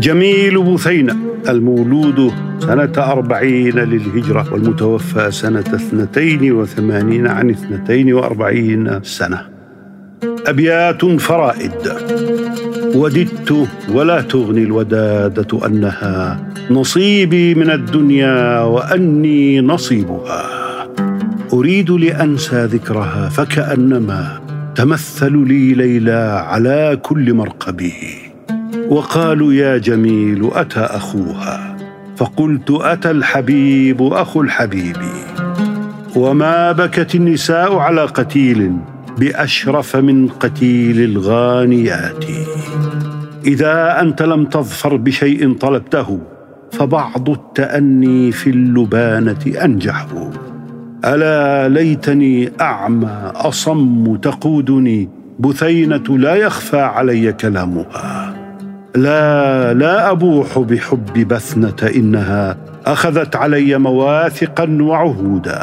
جميل بثينة المولود سنة أربعين للهجرة والمتوفى سنة اثنتين وثمانين عن اثنتين وأربعين سنة. أبيات فرائد. وددت ولا تغني الودادة أنها نصيبي من الدنيا وأني نصيبها. أريد لأنسى ذكرها فكأنما تمثل لي ليلى على كل مرقبه. وقالوا يا جميل أتى أخوها. فقلت أتى الحبيب أخو الحبيب. وما بكت النساء على قتيل بأشرف من قتيل الغانيات. إذا أنت لم تظفر بشيء طلبته فبعض التأني في اللبانة انجح ألا ليتني أعمى أصم تقودني بثينة لا يخفى علي كلامها. لا لا أبوح بحب بثنة إنها أخذت علي مواثقا وعهودا.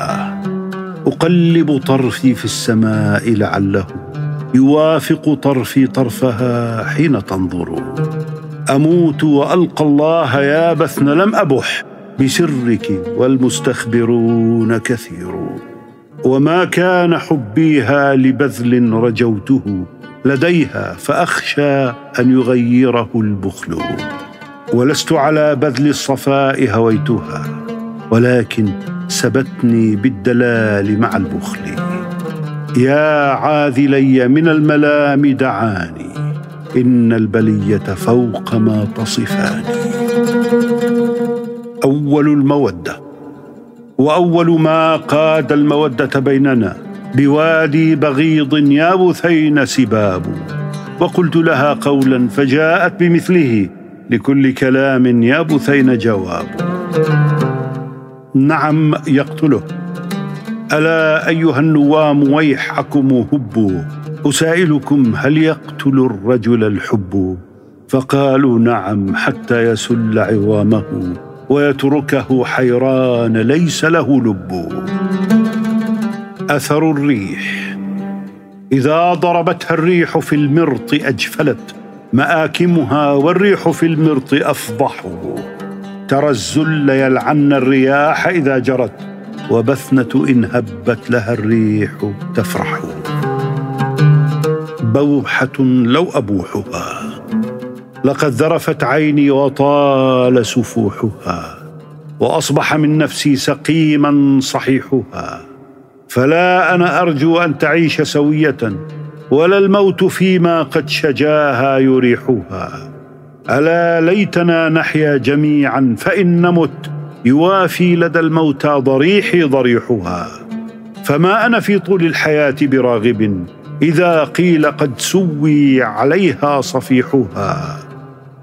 أقلب طرفي في السماء لعله يوافق طرفي طرفها حين تنظر. أموت وألقى الله يا بثن لم ابح بسرك والمستخبرون كثير. وما كان حبيها لبذل رجوته لديها فأخشى أن يغيره البخل. ولست على بذل الصفاء هويتها ولكن سبتني بالدلال مع البخل. يا عاذلي من الملام دعاني إن البلية فوق ما تصفان أول المودة وأول ما قاد المودة بيننا بوادي بغيض يا بثين سباب. وقلت لها قولا فجاءت بمثله لكل كلام يا بثين جواب. نعم يقتله. ألا أيها النوام ويحكم هبوا أسائلكم هل يقتل الرجل الحب؟ فقالوا نعم حتى يسل عظامه. ويتركه حيران ليس له لب. أثر الريح. إذا ضربتها الريح في المرط أجفلت مآكمها والريح في المرط أفضح. ترى الزل يلعن الرياح إذا جرت وبثنة إن هبت لها الريح تفرح. بوحة لو أبوحها. لقد ذرفت عيني وطال سفوحها وأصبح من نفسي سقيما صحيحها. فلا أنا أرجو أن تعيش سوية ولا الموت فيما قد شجاها يريحها. ألا ليتنا نحيا جميعا فإن نمت يوافي لدى الموتى ضريحي ضريحها. فما أنا في طول الحياة براغب إذا قيل قد سوي عليها صفيحها.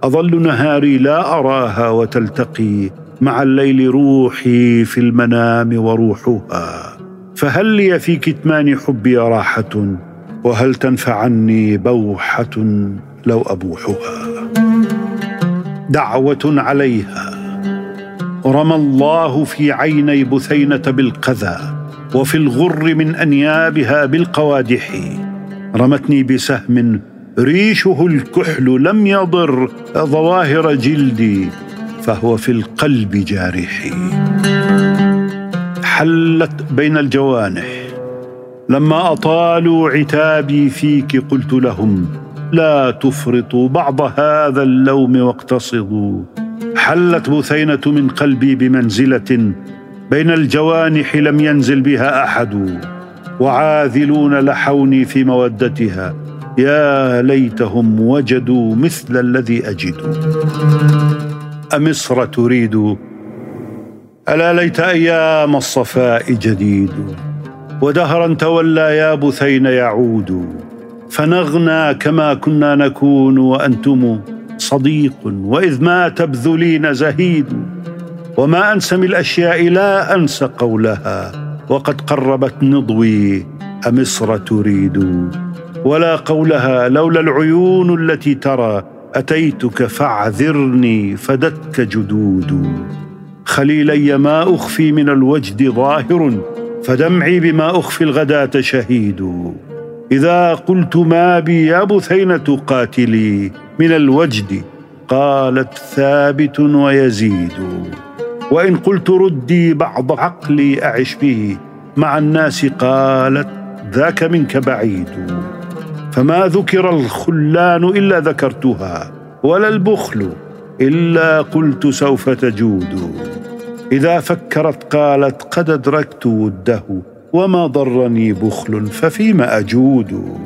أظل نهاري لا أراها وتلتقي مع الليل روحي في المنام وروحها. فهل لي في كتمان حبي راحة؟ وهل تنفعني بوحة لو أبوحها؟ دعوة عليها. رمى الله في عيني بثينة بالقذى وفي الغر من أنيابها بالقوادح. رمتني بسهم ريشه الكحل لم يضر ظواهر جلدي فهو في القلب جارح حلت بين الجوانح لما أطالوا عتابي فيك قلت لهم لا تفرطوا بعض هذا اللوم واقتصدوا. حلت بثينة من قلبي بمنزلة بين الجوانح لم ينزل بها أحد وعاذلون لحوني في مودتها. يا ليتهم وجدوا مثل الذي اجد أمصر تريد؟ ألا ليت أيام الصفاء جديد؟ ودهرا تولى يا بثين يعود. فنغنى كما كنا نكون وأنتم صديق وإذ ما تبذلين زهيد. وما انسى من الأشياء لا انسى قولها. وقد قربت نضوي أمصر تريد؟ ولا قولها لولا العيون التي ترى أتيتك فاعذرني فدتك جدود. خليلي ما أخفي من الوجد ظاهر فدمعي بما أخفي الغداة شهيد. إذا قلت ما بي يا بثينه قاتلي من الوجد قالت ثابت ويزيد. وإن قلت ردي بعض عقلي أعش به مع الناس قالت ذاك منك بعيد. فما ذكر الخلان إلا ذكرتها ولا البخل إلا قلت سوف تجود. إذا فكرت قالت قد أدركت وده وما ضرني بخل ففيما أجود.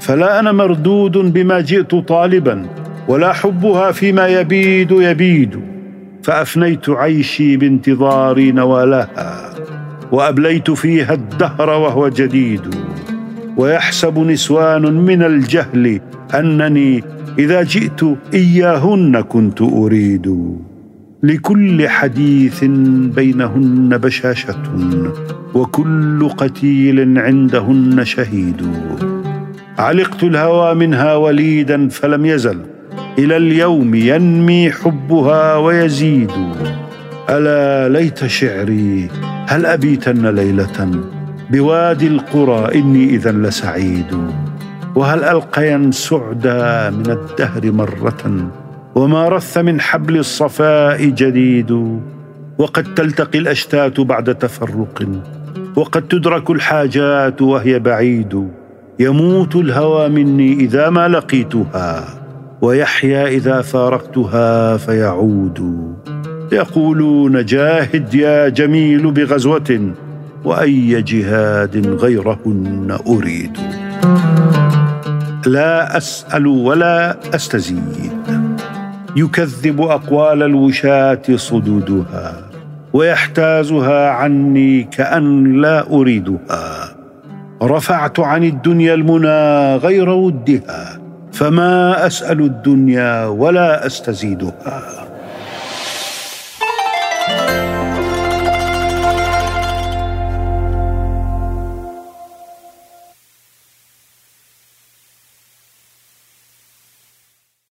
فلا أنا مردود بما جئت طالبا ولا حبها فيما يبيد يبيد. فأفنيت عيشي بانتظار نوالها وأبليت فيها الدهر وهو جديد. ويحسب نسوان من الجهل أنني إذا جئت إياهن كنت أريد لكل حديث بينهن بشاشة وكل قتيل عندهن شهيد. علقت الهوى منها وليدا فلم يزل إلى اليوم ينمي حبها ويزيد. ألا ليت شعري هل أبيتن ليلة؟ بوادي القرى إني إذا لسعيد. وهل القين سعدا من الدهر مرة؟ وما رث من حبل الصفاء جديد؟ وقد تلتقي الأشتات بعد تفرق. وقد تدرك الحاجات وهي بعيد. يموت الهوى مني إذا ما لقيتها ويحيا إذا فارقتها فيعود. يقولون جاهد يا جميل بغزوة. وأي جهاد غيرهن أريد. لا أسأل ولا أستزيد. يكذب أقوال الوشاة صدودها ويحتازها عني كأن لا أريدها. رفعت عن الدنيا المنى غير ودها فما أسأل الدنيا ولا أستزيدها.